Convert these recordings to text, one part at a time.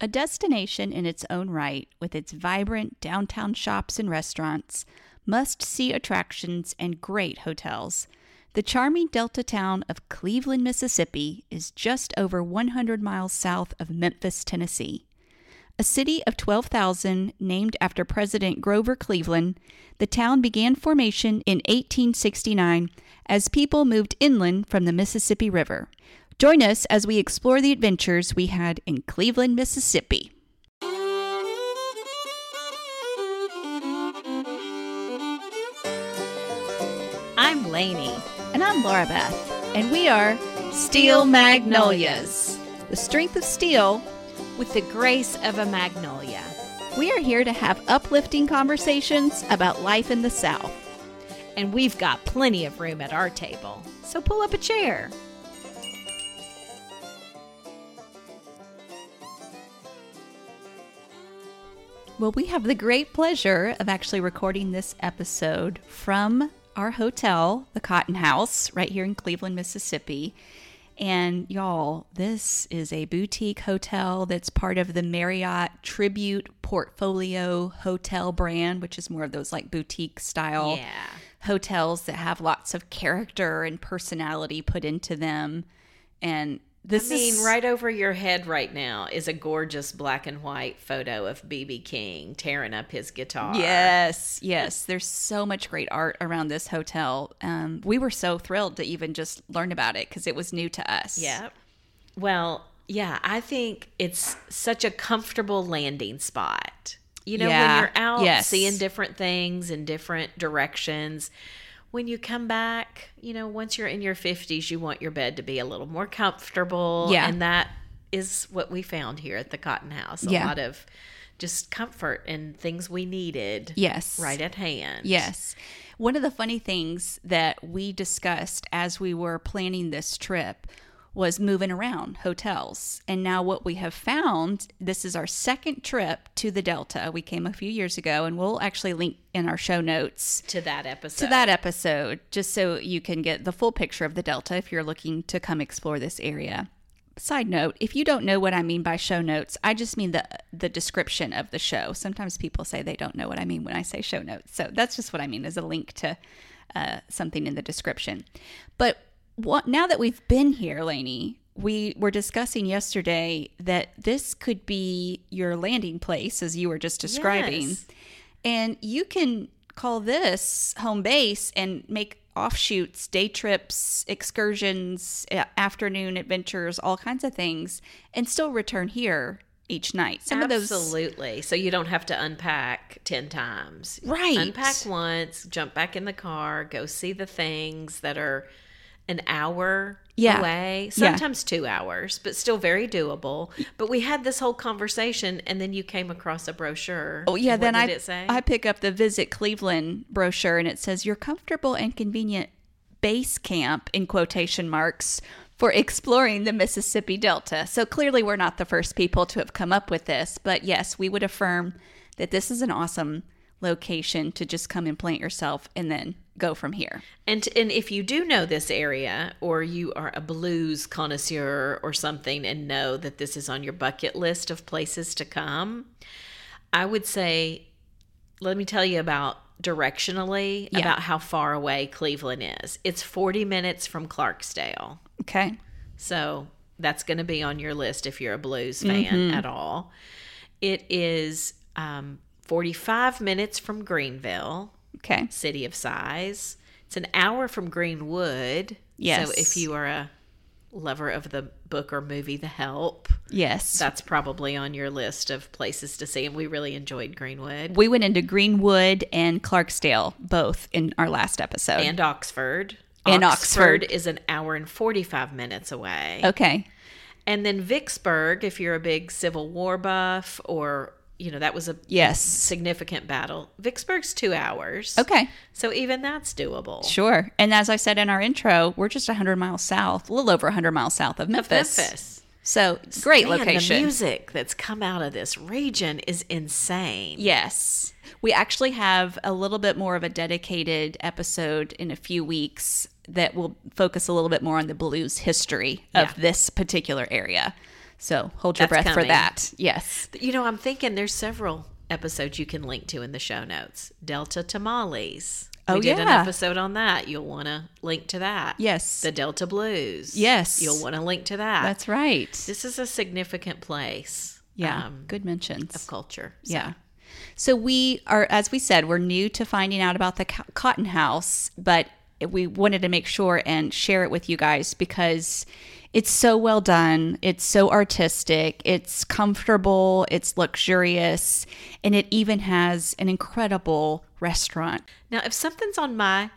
A destination in its own right, with its vibrant downtown shops and restaurants, must see attractions, and great hotels. The charming delta town of Cleveland, Mississippi is just over 100 miles south of Memphis, Tennessee. A city of 12,000 named after President Grover Cleveland, the town began formation in 1869 as people moved inland from the Mississippi River. Join us as we explore the adventures we had in Cleveland, Mississippi. I'm Lainey. And I'm Laura Beth. And we are Steel Magnolias, the strength of steel with the grace of a magnolia. We are here to have uplifting conversations about life in the South. And we've got plenty of room at our table, so pull up a chair. Well, we have the great pleasure of actually recording this episode from our hotel, the Cotton House, right here in Cleveland, Mississippi. And y'all, this is a boutique hotel that's part of the Marriott Tribute Portfolio Hotel brand, which is more of those like boutique style Yeah. hotels that have lots of character and personality put into them. And this I mean, is right over your head right now is a gorgeous black and white photo of BB King tearing up his guitar. Yes, yes. There's so much great art around this hotel. Um, we were so thrilled to even just learn about it because it was new to us. Yep. Well, yeah, I think it's such a comfortable landing spot. You know, Yeah, when you're out yes. seeing different things in different directions, when you come back, you know, once you're in your 50s, you want your bed to be a little more comfortable. Yeah. And that is what we found here at the Cotton House. A Yeah. lot of just comfort and things we needed Yes. right at hand. Yes. One of the funny things that we discussed as we were planning this trip was moving around hotels. And now, what we have found this is our second trip to the Delta. We came a few years ago, and we'll actually link in our show notes To that episode. to that episode just so you can get the full picture of the Delta if you're looking to come explore this area. Side note, if you don't know what I mean by show notes, I just mean the the description of the show. Sometimes people say they don't know what I mean when I say show notes. So that's just what I mean as a link to uh, something in the description. But what, now that we've been here, Lainey, we were discussing yesterday that this could be your landing place, as you were just describing. Yes. And you can call this home base and make offshoots, day trips, excursions, afternoon adventures, all kinds of things, and still return here each night. Some of those Absolutely. So you don't have to unpack 10 times. Right. Unpack once, jump back in the car, go see the things that are an hour Yeah. away, Yeah. sometimes two hours, but still very doable. But we had this whole conversation, and then you came across a brochure. Oh yeah, What then did I it say? I pick up the Visit Cleveland brochure and it says your comfortable and convenient base camp in quotation marks for exploring the Mississippi Delta. So clearly we're not the first people to have come up with this, but yes, we would affirm that this is an awesome location to just come and plant yourself and then go from here. And and if you do know this area, or you are a blues connoisseur or something, and know that this is on your bucket list of places to come, I would say, let me tell you about directionally Yeah. about how far away Cleveland is. It's forty minutes from Clarksdale, Okay. so that's going to be on your list if you're a blues fan at all. It is um, forty-five minutes from Greenville. Okay. city of size. It's an hour from Greenwood. Yes. So if you are a lover of the book or movie The Help, Yes. that's probably on your list of places to see. And we really enjoyed Greenwood we went into Greenwood and Clarksdale both in our last episode. and Oxford. And Oxford. is an hour and 45 minutes away. okay. And then Vicksburg, if you're a big Civil War buff or, you know, that was a Yes. significant battle. Vicksburg's two hours. Okay. So even that's doable. Sure. And as I said in our intro, we're just 100 miles south, a little over 100 miles south of Of Memphis. Memphis. So great Man, location. The music that's come out of this region is insane. Yes. We actually have a little bit more of a dedicated episode in a few weeks that will focus a little bit more on the blues history of Yeah. this particular area. So hold your That's breath for that. Yes. You know, I'm thinking there's several episodes you can link to in the show notes. Delta Tamales. Oh, yeah. we did an episode on that. You'll want to link to that. Yes. The Delta Blues. Yes. You'll want to link to that. That's right. this is a significant place. Yeah. um, good mentions. of culture. So, Yeah. So we are, as we said, we're new to finding out about the Cotton House, but we wanted to make sure and share it with you guys because it's so well done. It's so artistic. It's comfortable. It's luxurious. And it even has an incredible restaurant. Now, if something's on my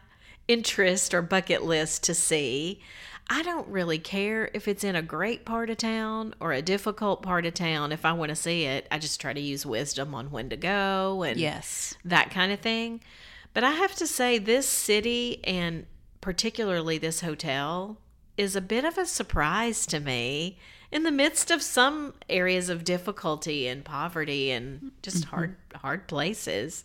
interest or bucket list to see, I don't really care if it's in a great part of town or a difficult part of town. If I want to see it, I just try to use wisdom on when to go and Yes. that kind of thing. But I have to say, this city and particularly this hotel is a bit of a surprise to me in the midst of some areas of difficulty and poverty and just hard hard places.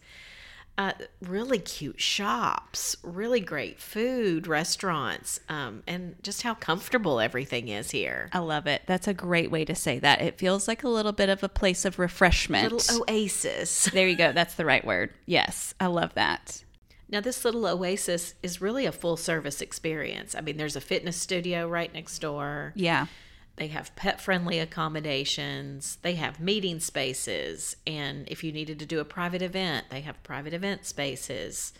Uh, really cute shops, really great food, restaurants, um, and just how comfortable everything is here. I love it. That's a great way to say that. It feels like a little bit of a place of refreshment. Little oasis. there you go. That's the right word. Yes. I love that. Now, this little oasis is really a full service experience. I mean, there's a fitness studio right next door. Yeah. They have pet friendly accommodations. They have meeting spaces. And if you needed to do a private event, they have private event spaces.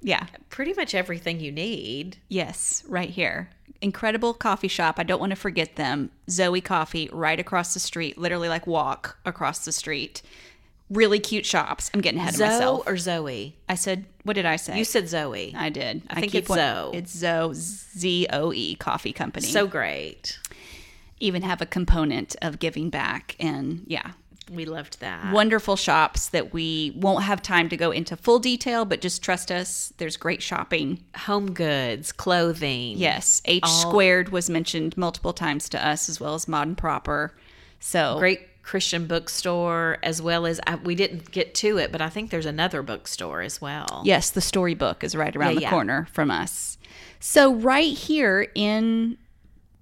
Yeah. Pretty much everything you need. Yes, right here. Incredible coffee shop. I don't want to forget them. Zoe Coffee, right across the street, literally like walk across the stree Really cute shops. I'm getting ahead Zoe of myself. Zoe or Zoe? I said, what did I say? You said Zoe. I did. I think keep it's wa- Zoe. It's Zoe, Z O E Coffee Company. So great. even have a component of giving back. And yeah, We loved that. wonderful shops that we won't have time to go into full detail, but just trust us. There's great shopping. Home goods, clothing. Yes, H All- squared was mentioned multiple times to us, as well as Modern Proper. So Great Christian bookstore, as well as I, we didn't get to it, but I think there's another bookstore as well. Yes, the storybook is right around Yeah, the yeah. corner from us. So right here in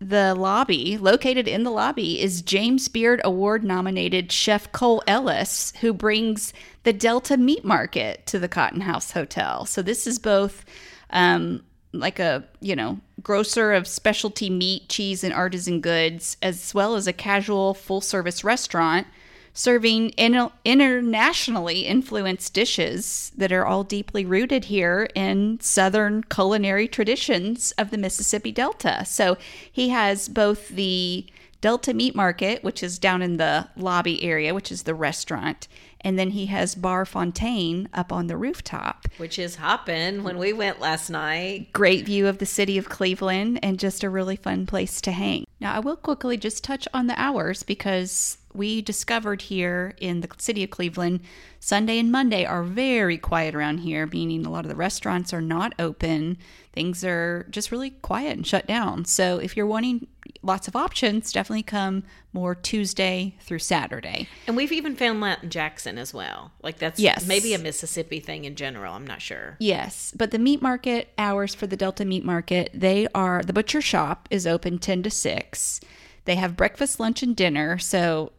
the lobby, located in the lobby, is James Beard Award nominated Chef Cole Ellis, who brings the Delta Meat Market to the Cotton House Hotel. So this is both um, like a you know grocer of specialty meat, cheese, and artisan goods, as well as a casual full service restaurant serving in- internationally influenced dishes that are all deeply rooted here in Southern culinary traditions of the Mississippi Delta. So he has both the Delta Meat Market, which is down in the lobby area, which is the restaurant, and then he has Bar Fontaine up on the rooftop. Which is hopping when we went last night. Great view of the city of Cleveland and just a really fun place to hang. Now, I will quickly just touch on the hours because we discovered here in the city of Cleveland, Sunday and Monday are very quiet around here, meaning a lot of the restaurants are not open. Things are just really quiet and shut down. So, if you're wanting lots of options, definitely come more Tuesday through Saturday. And we've even found that in Jackson as well. Like that's Yes. maybe a Mississippi thing in general. I'm not sure. Yes, but the meat market hours for the Delta Meat Market, they are the butcher shop is open 10 to 6. They have breakfast, lunch and dinner, so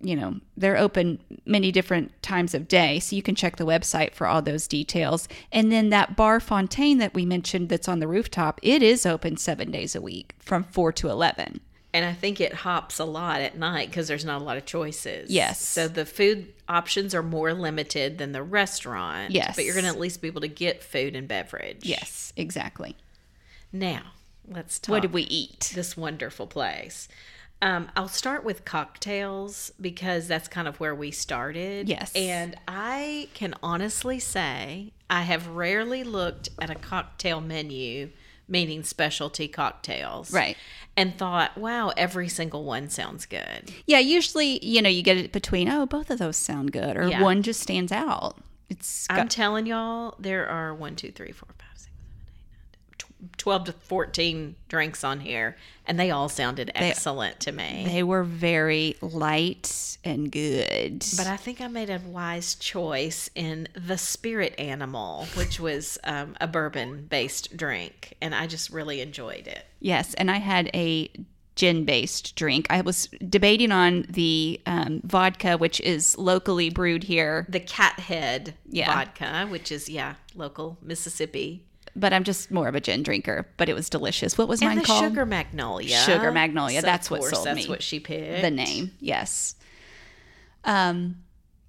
you know, they're open many different times of day, so you can check the website for all those details. And then that bar Fontaine that we mentioned that's on the rooftop, it is open 7 days a week from 4 to 11. And I think it hops a lot at night because there's not a lot of choices. Yes. So the food options are more limited than the restaurant. Yes. But you're going to at least be able to get food and beverage. Yes, exactly. Now, let's talk What did we eat? this wonderful place. Um, I'll start with cocktails because that's kind of where we started. Yes. And I can honestly say I have rarely looked at a cocktail menu, meaning specialty cocktails. Right. And thought, wow, every single one sounds good. Yeah, usually, you know, you get it between, oh, both of those sound good, or Yeah. one just stands out. It's got, I'm telling y'all, there are one, two, three, four, five, six, seven, eight, nine, tw- 12 to 14 drinks on here, and they all sounded excellent to me. they were very light and good. But I think I made a wise choice in the Spirit Animal, which was um, a bourbon based drink, and I just really enjoyed it. yes, and I had a gin based drink. I was debating on the um, vodka, which is locally brewed here, The Cat Head Yeah. vodka, which is, yeah, local Mississippi. But I'm just more of a gin drinker. But it was delicious. What was And mine the called? Sugar Magnolia. Sugar Magnolia, So, that's what sold That's me. what she picked. the name, yes. Um,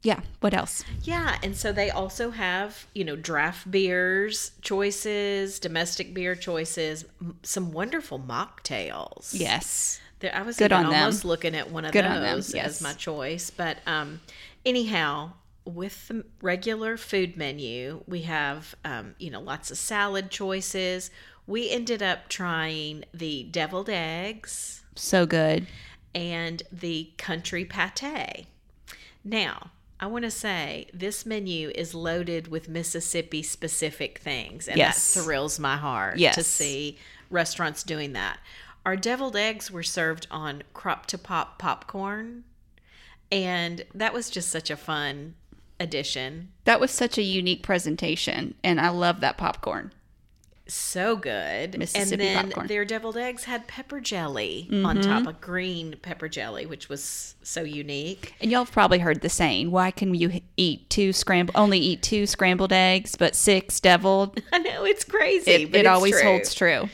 yeah. What else? Yeah, and so they also have, you know, draft beers choices, domestic beer choices, m- some wonderful mocktails. Yes. There, I was Good even on them. almost looking at one of Good on them, those yes. as my choice. But um, anyhow, with the regular food menu, we have um, you know lots of salad choices. We ended up trying the deviled eggs So good. and the country pate. Now, I want to say this menu is loaded with Mississippi specific things, and Yes. that thrills my heart to see restaurants doing that. Our deviled eggs were served on crop to pop popcorn, and that was just such a fun addition. That was such a unique presentation, and I love that popcorn. So good. Mississippi and then popcorn. Mm-hmm. their deviled eggs had pepper jelly on top of green pepper jelly, which was so unique. And y'all have probably heard the saying, "Why can you eat two scrambled, only eat two scrambled eggs, but six deviled?" I know it's crazy. It, but it it's always true. holds true.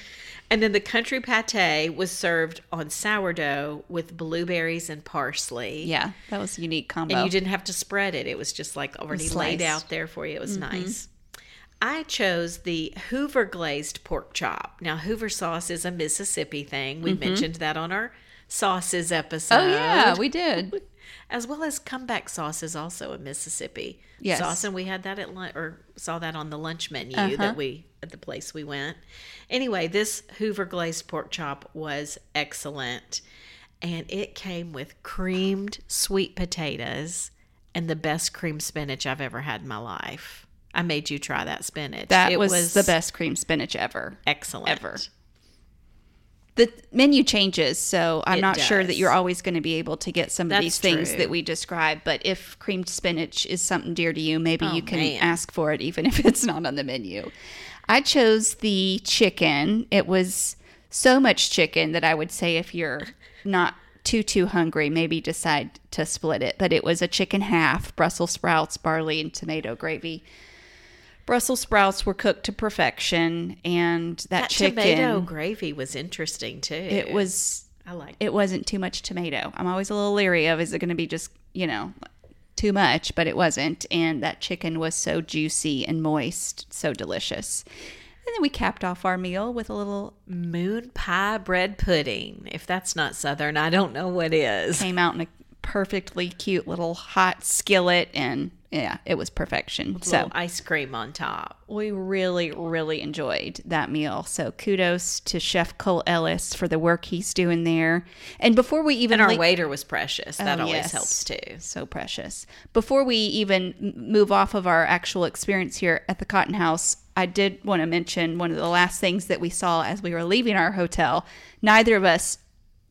And then the country pate was served on sourdough with blueberries and parsley. Yeah, that was a unique combo. And you didn't have to spread it. It was just like already laid out there for you. It was mm-hmm. nice. I chose the Hoover glazed pork chop. Now, Hoover sauce is a Mississippi thing. We mm-hmm. mentioned that on our sauces episode. oh yeah, we did. as well as comeback sauce is also a Mississippi Yes. sauce, and we had that at lunch or saw that on the lunch menu Uh-huh. that we at the place we went. Anyway, this Hoover glazed pork chop was excellent, and it came with creamed sweet potatoes and the best cream spinach I've ever had in my life. I made you try that spinach. That it was, the best cream spinach ever. excellent ever. The menu changes, so I'm It not sure that you're always going to be able to get some of That's these things true. that we describe. But if creamed spinach is something dear to you, maybe Oh, you can man. ask for it, even if it's not on the menu. I chose the chicken. It was so much chicken that I would say if you're not too too hungry, maybe decide to split it. But it was a chicken half, Brussels sprouts, barley, and tomato gravy. Brussels sprouts were cooked to perfection, and that, That chicken tomato gravy was interesting too. it was I like it wasn't too much tomato. I'm always a little leery of is it going to be just, you know, too much, but it wasn't. And that chicken was so juicy and moist, so delicious. And then we capped off our meal with a little moon pie bread pudding. If that's not southern, I don't know what is. came out in a perfectly cute little hot skillet and yeah, it was perfection. So ice cream on top. we really, really enjoyed that meal. So kudos to Chef Cole Ellis for the work he's doing there. And before we even And our waiter was precious. That Oh, always yes. helps too. so precious. Before we even move off of our actual experience here at the Cotton House, I did want to mention one of the last things that we saw as we were leaving our hotel. Neither of us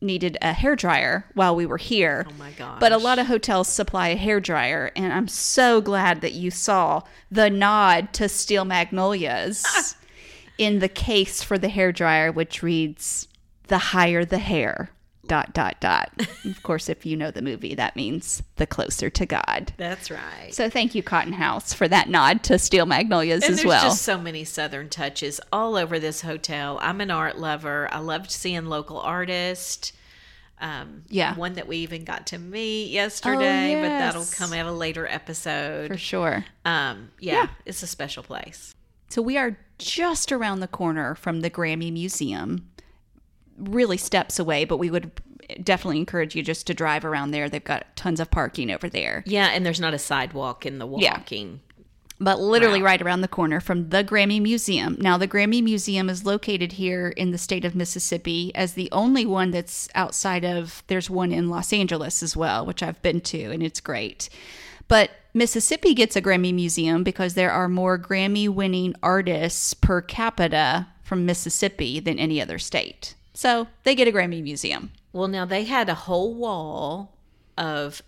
needed a hair dryer while we were here. Oh my gosh. But a lot of hotels supply a hair dryer, and I'm so glad that you saw the nod to Steel Magnolias in the case for the hair dryer, which reads "The higher the hair." Dot dot dot. of course, if you know the movie, that means the closer to God. That's right. So thank you, Cotton House, for that nod to Steel Magnolias and as there's well. just so many southern touches all over this hotel. I'm an art lover. I loved seeing local artists. Um, Yeah. One that we even got to meet yesterday, but that'll come at a later episode. For sure. Um, yeah, Yeah. it's a special place. So we are just around the corner from the Grammy Museum, really steps away, but we would definitely encourage you just to drive around there. They've got tons of parking over there. Yeah, and there's not a sidewalk in the Yeah. walking. But literally Wow. right around the corner from the Grammy Museum. Now, the Grammy Museum is located here in the state of Mississippi as the only one that's outside of, there's one in Los Angeles as well, which I've been to, and it's great. But Mississippi gets a Grammy Museum because there are more Grammy winning artists per capita from Mississippi than any other state. So they get a Grammy Museum. Well, now they had a whole wall of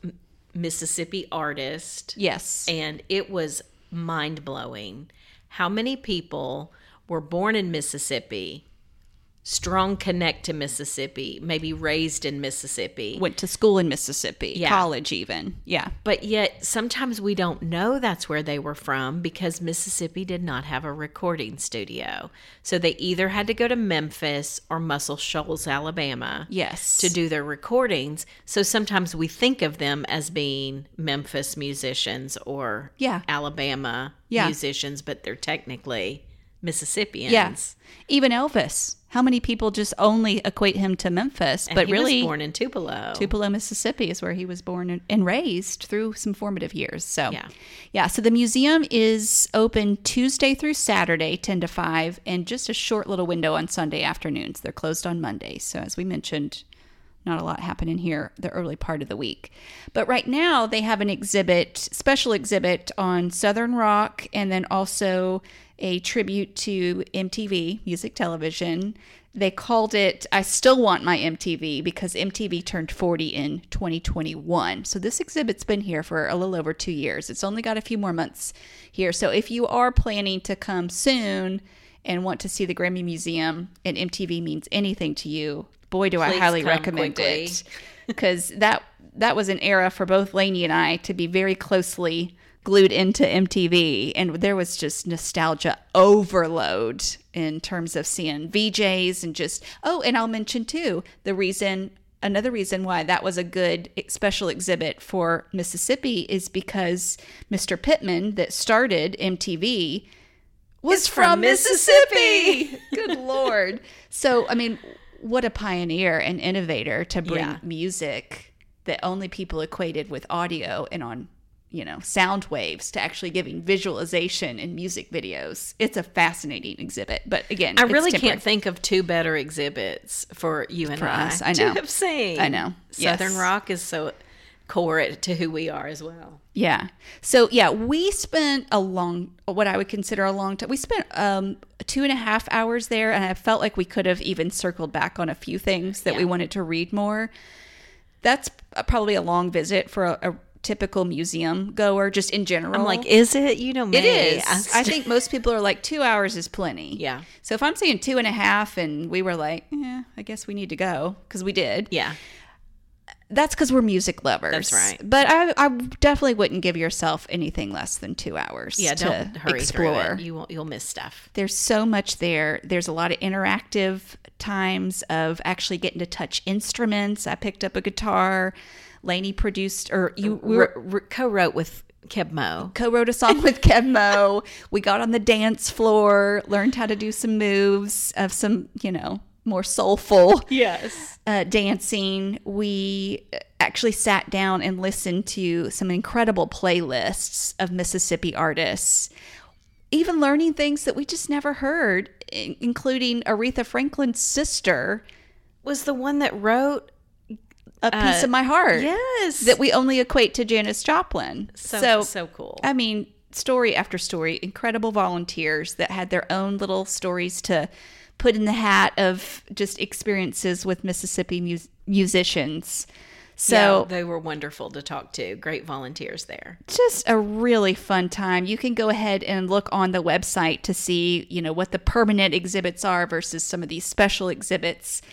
Mississippi artists, Yes. and it was mind blowing. How many people were born in Mississippi, strong connect to Mississippi, maybe raised in Mississippi, Went to school in Mississippi, Yeah. college even. Yeah. but yet sometimes we don't know that's where they were from because Mississippi did not have a recording studio. So they either had to go to Memphis or Muscle Shoals, Alabama. Yes. to do their recordings. So sometimes we think of them as being Memphis musicians or Yeah. Alabama Yeah. musicians, but they're technically Mississippians. Yes. Even Elvis. How many people just only equate him to Memphis? And but he really, was born in Tupelo. Tupelo, Mississippi is where he was born and- and raised through some formative years. So, Yeah. yeah. So the museum is open Tuesday through Saturday, 10 to 5, and just a short little window on Sunday afternoons. They're closed on Mondays. So, as we mentioned, not a lot happening here the early part of the week. But right now they have an exhibit, special exhibit on Southern rock and then also a tribute to MTV, music television. They called it I Still Want My MTV because MTV turned 40 in 2021. So this exhibit's been here for a little over 2 years. It's only got a few more months here. So if you are planning to come soon and want to see the Grammy Museum and MTV means anything to you, boy do I highly recommend quickly. it because that that was an era for both Lainey and I to be very closely glued into MTV and there was just nostalgia overload in terms of seeing VJs and just oh and I'll mention too the reason another reason why that was a good special exhibit for Mississippi is because Mr. Pittman that started MTV was from, from Mississippi. Mississippi. Good lord. So, I mean, what a pioneer and innovator to bring Yeah. music that only people equated with audio and on, you know, sound waves to actually giving visualization in music videos. It's a fascinating exhibit. But again, I really temporary. can't think of two better exhibits for you and For I, us, I to know. have seen. I know. Southern Yes. rock is so core it to who we are as well. Yeah. So yeah, we spent a long, what I would consider a long time. We spent um, two and a half hours there, and I felt like we could have even circled back on a few things that we wanted to read more. That's probably a long visit for a, a typical museum goer, just in general. I'm like, is it? You know me. it is. I, I think most people are like two hours is plenty. Yeah. So if I'm saying two and a half, and we were like, yeah, I guess we need to go because we did Yeah. That's because we're music lovers. That's right. But I, I definitely wouldn't give yourself anything less than two hours. Yeah, to don't hurry explore. through it. You won't. You'll miss stuff. There's so much there. There's a lot of interactive times of actually getting to touch instruments. I picked up a guitar. Lainey produced, or you we were, R- co-wrote with Keb Mo. co-wrote a song with Keb Mo. We got on the dance floor, learned how to do some moves of some, you know, more soulful Yes. uh, dancing. We actually sat down and listened to some incredible playlists of Mississippi artists, even learning things that we just never heard, in- including Aretha Franklin's sister, Was the one that wrote? "A Piece of My Heart." Yes. that we only equate to Janis Joplin. so so, cool. I mean, story after story, incredible volunteers that had their own little stories to put in the hat of just experiences with Mississippi mus- musicians. So, yeah, they were wonderful to talk to. Great volunteers there. just a really fun time. You can go ahead and look on the website to see, you know, what the permanent exhibits are versus some of these special exhibits.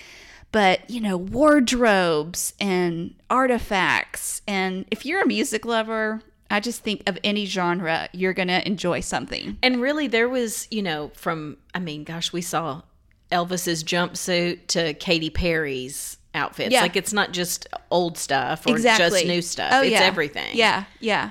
But, you know, wardrobes and artifacts. And if you're a music lover, I just think of any genre, you're going to enjoy something. And really, there was, you know, from I mean, gosh, we saw Elvis's jumpsuit to Katy Perry's outfits. Yeah. Like it's not just old stuff or exactly. just new stuff. Oh, it's yeah. everything. Yeah, yeah.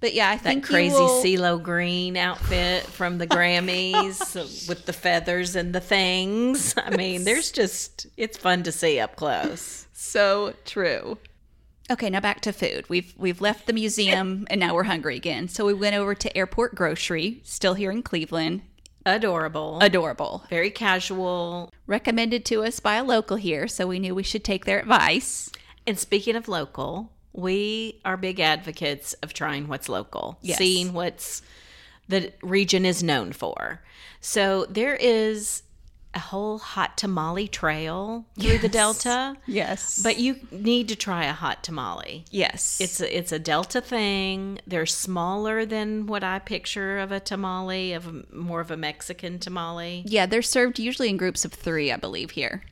But yeah, I That think you crazy will- CeeLo Green outfit from the oh, Grammys with the feathers and the things. I mean, there's just it's fun to see up close. So true. Okay, now back to food. We've we've left the museum and now we're hungry again. So we went over to Airport Grocery, still here in Cleveland. Adorable. Adorable. very casual. Recommended to us by a local here, so we knew we should take their advice. And speaking of local, we are big advocates of trying what's local, Yes. seeing what's the region is known for. So there is a whole hot tamale trail through the Delta, Yes. but you need to try a hot tamale. yes. It's a, it's a Delta thing. They're smaller than what I picture of a tamale, of a, more of a Mexican tamale, yeah, they're served usually in groups of 3, I believe here.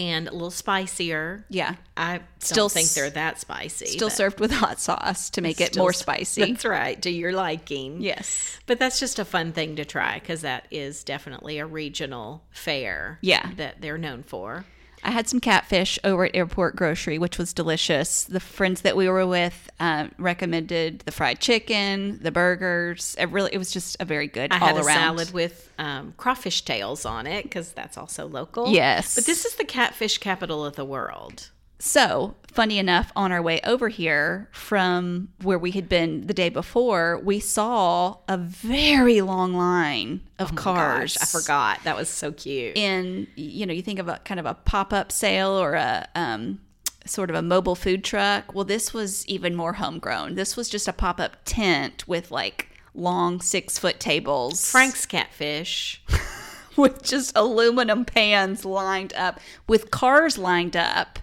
And a little spicier. Yeah. I Still don't think they're that spicy. Still served with hot sauce to make it more spicy. That's right, to your liking. Yes. But that's just a fun thing to try because that is definitely a regional fare. Yeah. That they're known for. I had some catfish over at Airport Grocery, which was delicious. The friends that we were with um, recommended the fried chicken, the burgers. It really, it was just a very good I all had a around. salad with um, crawfish tails on it because that's also local. Yes. But this is the catfish capital of the world. So, funny enough, on our way over here from where we had been the day before, we saw a very long line of cars. Oh Gosh, I forgot. That was so cute. in you know you think of a kind of a pop-up sale or a um, sort of a mobile food truck well this was even more homegrown this was just a pop-up tent with like long six foot tables Frank's catfish. with just aluminum pans lined up with cars lined up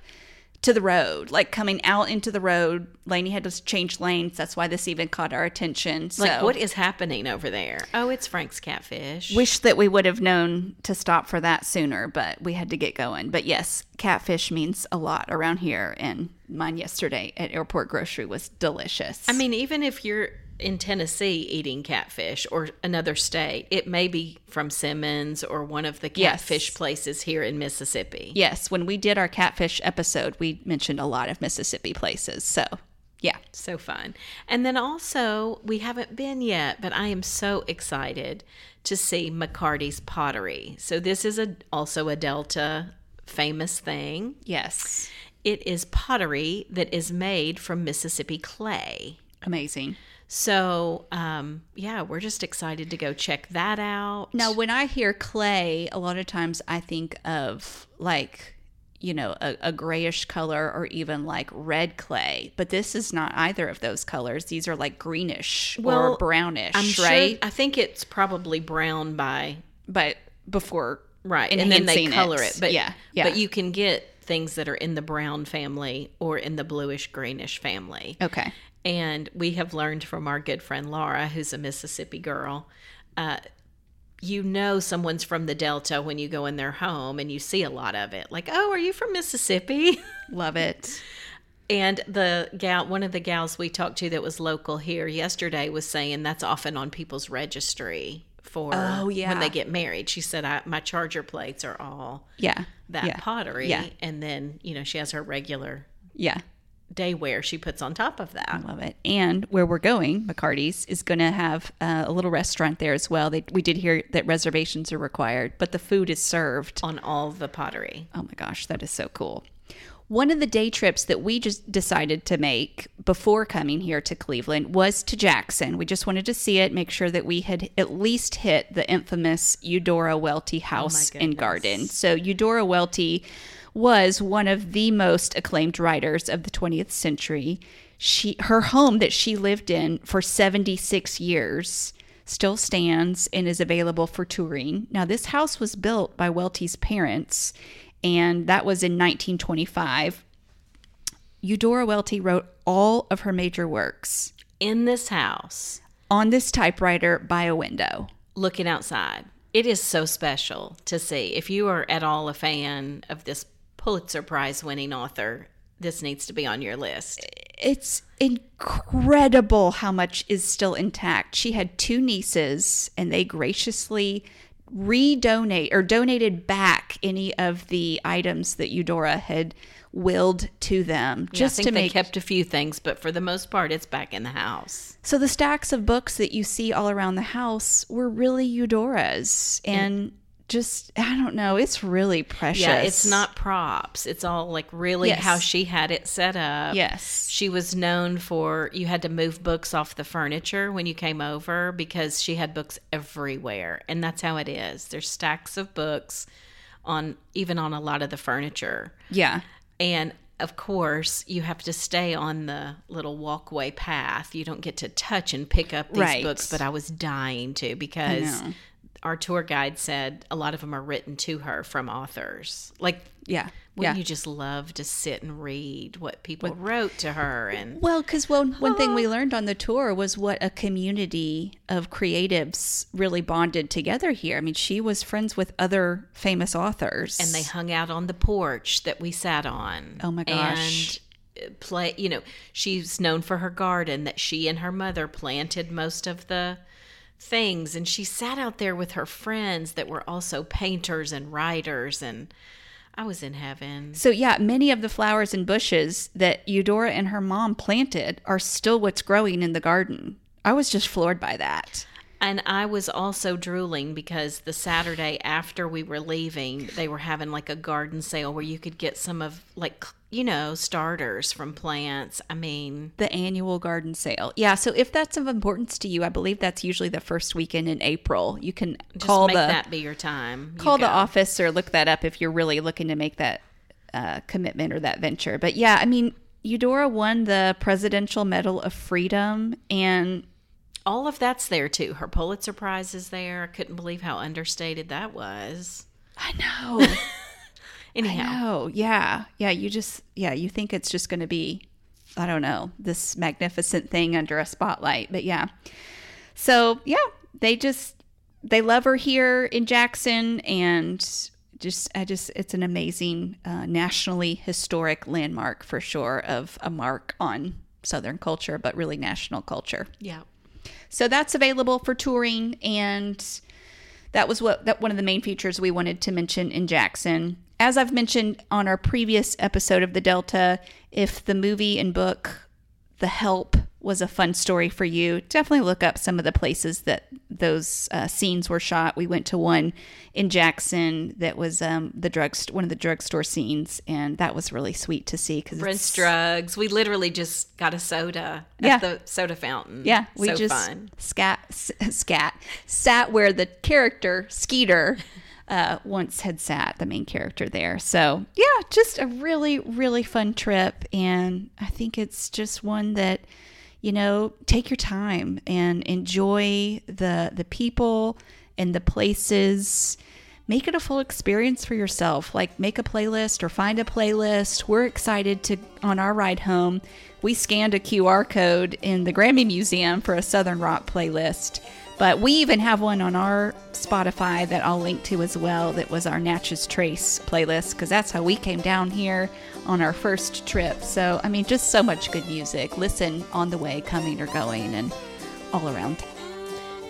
to the road like coming out into the road Lainey had to change lanes that's why this even caught our attention so Like, what is happening over there? Oh, it's Frank's catfish. Wish that we would have known to stop for that sooner, but we had to get going. But yes, catfish means a lot around here, and mine yesterday at Airport Grocery was delicious. I mean, even if you're in Tennessee eating catfish or another state, it may be from Simmons or one of the Yes. catfish places here in Mississippi. yes, when we did our catfish episode, we mentioned a lot of Mississippi places. So, yeah, So fun. And then also, we haven't been yet, but I am so excited to see McCarty's pottery. So this is a also a Delta famous thing. yes, It is pottery that is made from Mississippi clay. amazing. So, um, yeah, we're just excited to go check that out. Now, when I hear clay, a lot of times I think of like, you know, a, a grayish color or even like red clay. But this is not either of those colors. These are like greenish or brownish, I'm sure. I think it's probably brown by But before, right, and then they color it. But yeah, yeah. but you can get things that are in the brown family or in the bluish greenish family. okay, And we have learned from our good friend Laura, who's a Mississippi girl, uh, you know someone's from the Delta when you go in their home and you see a lot of it. Like, oh, are you from Mississippi? love it. And the gal, one of the gals we talked to that was local here yesterday was saying that's often on people's registry for Oh, yeah. when they get married. She said, I, my charger plates are all Yeah, that yeah. pottery. Yeah. And then, you know, she has her regular Yeah, day wear she puts on top of that. I love it. And where we're going, McCarty's is going to have uh, a little restaurant there as well. They, we did hear that reservations are required, but the food is served On all the pottery. Oh my gosh, that is so cool. One of the day trips that we just decided to make before coming here to Cleveland was to Jackson. We just wanted to see it, make sure that we had at least hit the infamous Eudora Welty oh house and garden. So, Eudora Welty was one of the most acclaimed writers of the 20th century. She her home that she lived in for 76 years still stands and is available for touring. Now, this house was built by Welty's parents, and that was in 1925. Eudora Welty wrote all of her major works In this house, on this typewriter by a window. looking outside. It is so special to see. If you are at all a fan of this Pulitzer Prize winning author, this needs to be on your list. It's incredible how much is still intact. She had two nieces, and they graciously redonate or donated back any of the items that Eudora had willed to them Yeah, just I think to they make kept a few things, but for the most part, it's back in the house. so the stacks of books that you see all around the house were really Eudora's and just I don't know, it's really precious. Yeah, it's not props. It's all like really Yes. how she had it set up. Yes. She was known for you had to move books off the furniture when you came over because she had books everywhere. And that's how it is. There's stacks of books on even on a lot of the furniture. Yeah. And of course, you have to stay on the little walkway path. You don't get to touch and pick up these Right. books, but I was dying to because. Our tour guide said a lot of them are written to her from authors. Like, Yeah. wouldn't yeah. you just love to sit and read what people wrote to her? And Well, because one, one thing we learned on the tour was what a community of creatives really bonded together here. I mean, she was friends with other famous authors. and they hung out on the porch that we sat on. Oh my gosh. And uh, play, you know, she's known for her garden that she and her mother planted most of the things and she sat out there with her friends that were also painters and writers and I was in heaven. So, yeah, many of the flowers and bushes that Eudora and her mom planted are still what's growing in the garden. I was just floored by that. And I was also drooling because the Saturday after we were leaving, they were having like a garden sale where you could get some of like you know starters from plants. I mean, The annual garden sale. Yeah, so if that's of importance to you, I believe that's usually the first weekend in April. You can just call make the that be your time. You call the office or look that up if you're really looking to make that uh, commitment or that venture. But yeah, I mean, Eudora won the Presidential Medal of Freedom, and All of that's there too. Her Pulitzer Prize is there. I couldn't believe how understated that was. I know, Anyhow, I know, yeah, yeah. You just, yeah, you think it's just going to be, I don't know, this magnificent thing under a spotlight, but yeah. So yeah, they just they love her here in Jackson, and just I just it's an amazing uh, nationally historic landmark for sure of a mark on Southern culture, but really national culture. yeah. So that's available for touring, and that was what that one of the main features we wanted to mention in Jackson. As I've mentioned on our previous episode of the Delta, if the movie and book The Help was a fun story for you, definitely look up some of the places that those uh, scenes were shot. We went to one in Jackson that was um, the drug one of the drugstore scenes, and that was really sweet to see because Brent's drugs. We literally just got a soda at Yeah. the soda fountain. Yeah, we so just fun. scat s- scat sat where the character Skeeter uh, once had sat, the main character there. So yeah, just a really really fun trip, and I think it's just one that you know take your time and enjoy the the people and the places. Make it a full experience for yourself. Like make a playlist or find a playlist. We're excited to on our ride home we scanned a qr code in the grammy museum for a southern rock playlist but we even have one on our spotify that i'll link to as well that was our natchez trace playlist because that's how we came down here on our first trip. So i mean just so much good music. Listen on the way coming or going and all around.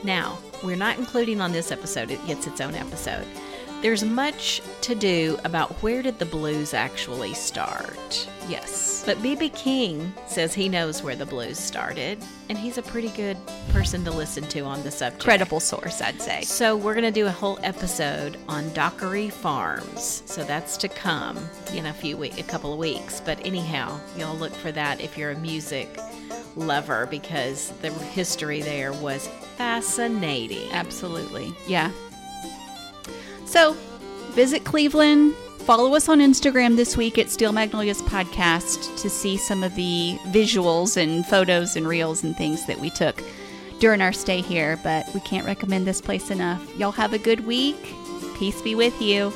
Now, we're not including on this episode, it gets its own episode. There's much to do about where did the blues actually start. yes But BB King says he knows where the blues started, and he's a pretty good person to listen to on the subject. credible source i'd say So we're going to do a whole episode on Dockery Farms. So that's to come in a few week, a couple of weeks. But anyhow, y'all look for that if you're a music lover because the history there was fascinating. Absolutely. Yeah. So visit Cleveland. Follow us on Instagram this week at Steel Magnolias Podcast to see some of the visuals and photos and reels and things that we took during our stay here. But we can't recommend this place enough. Y'all have a good week. Peace be with you.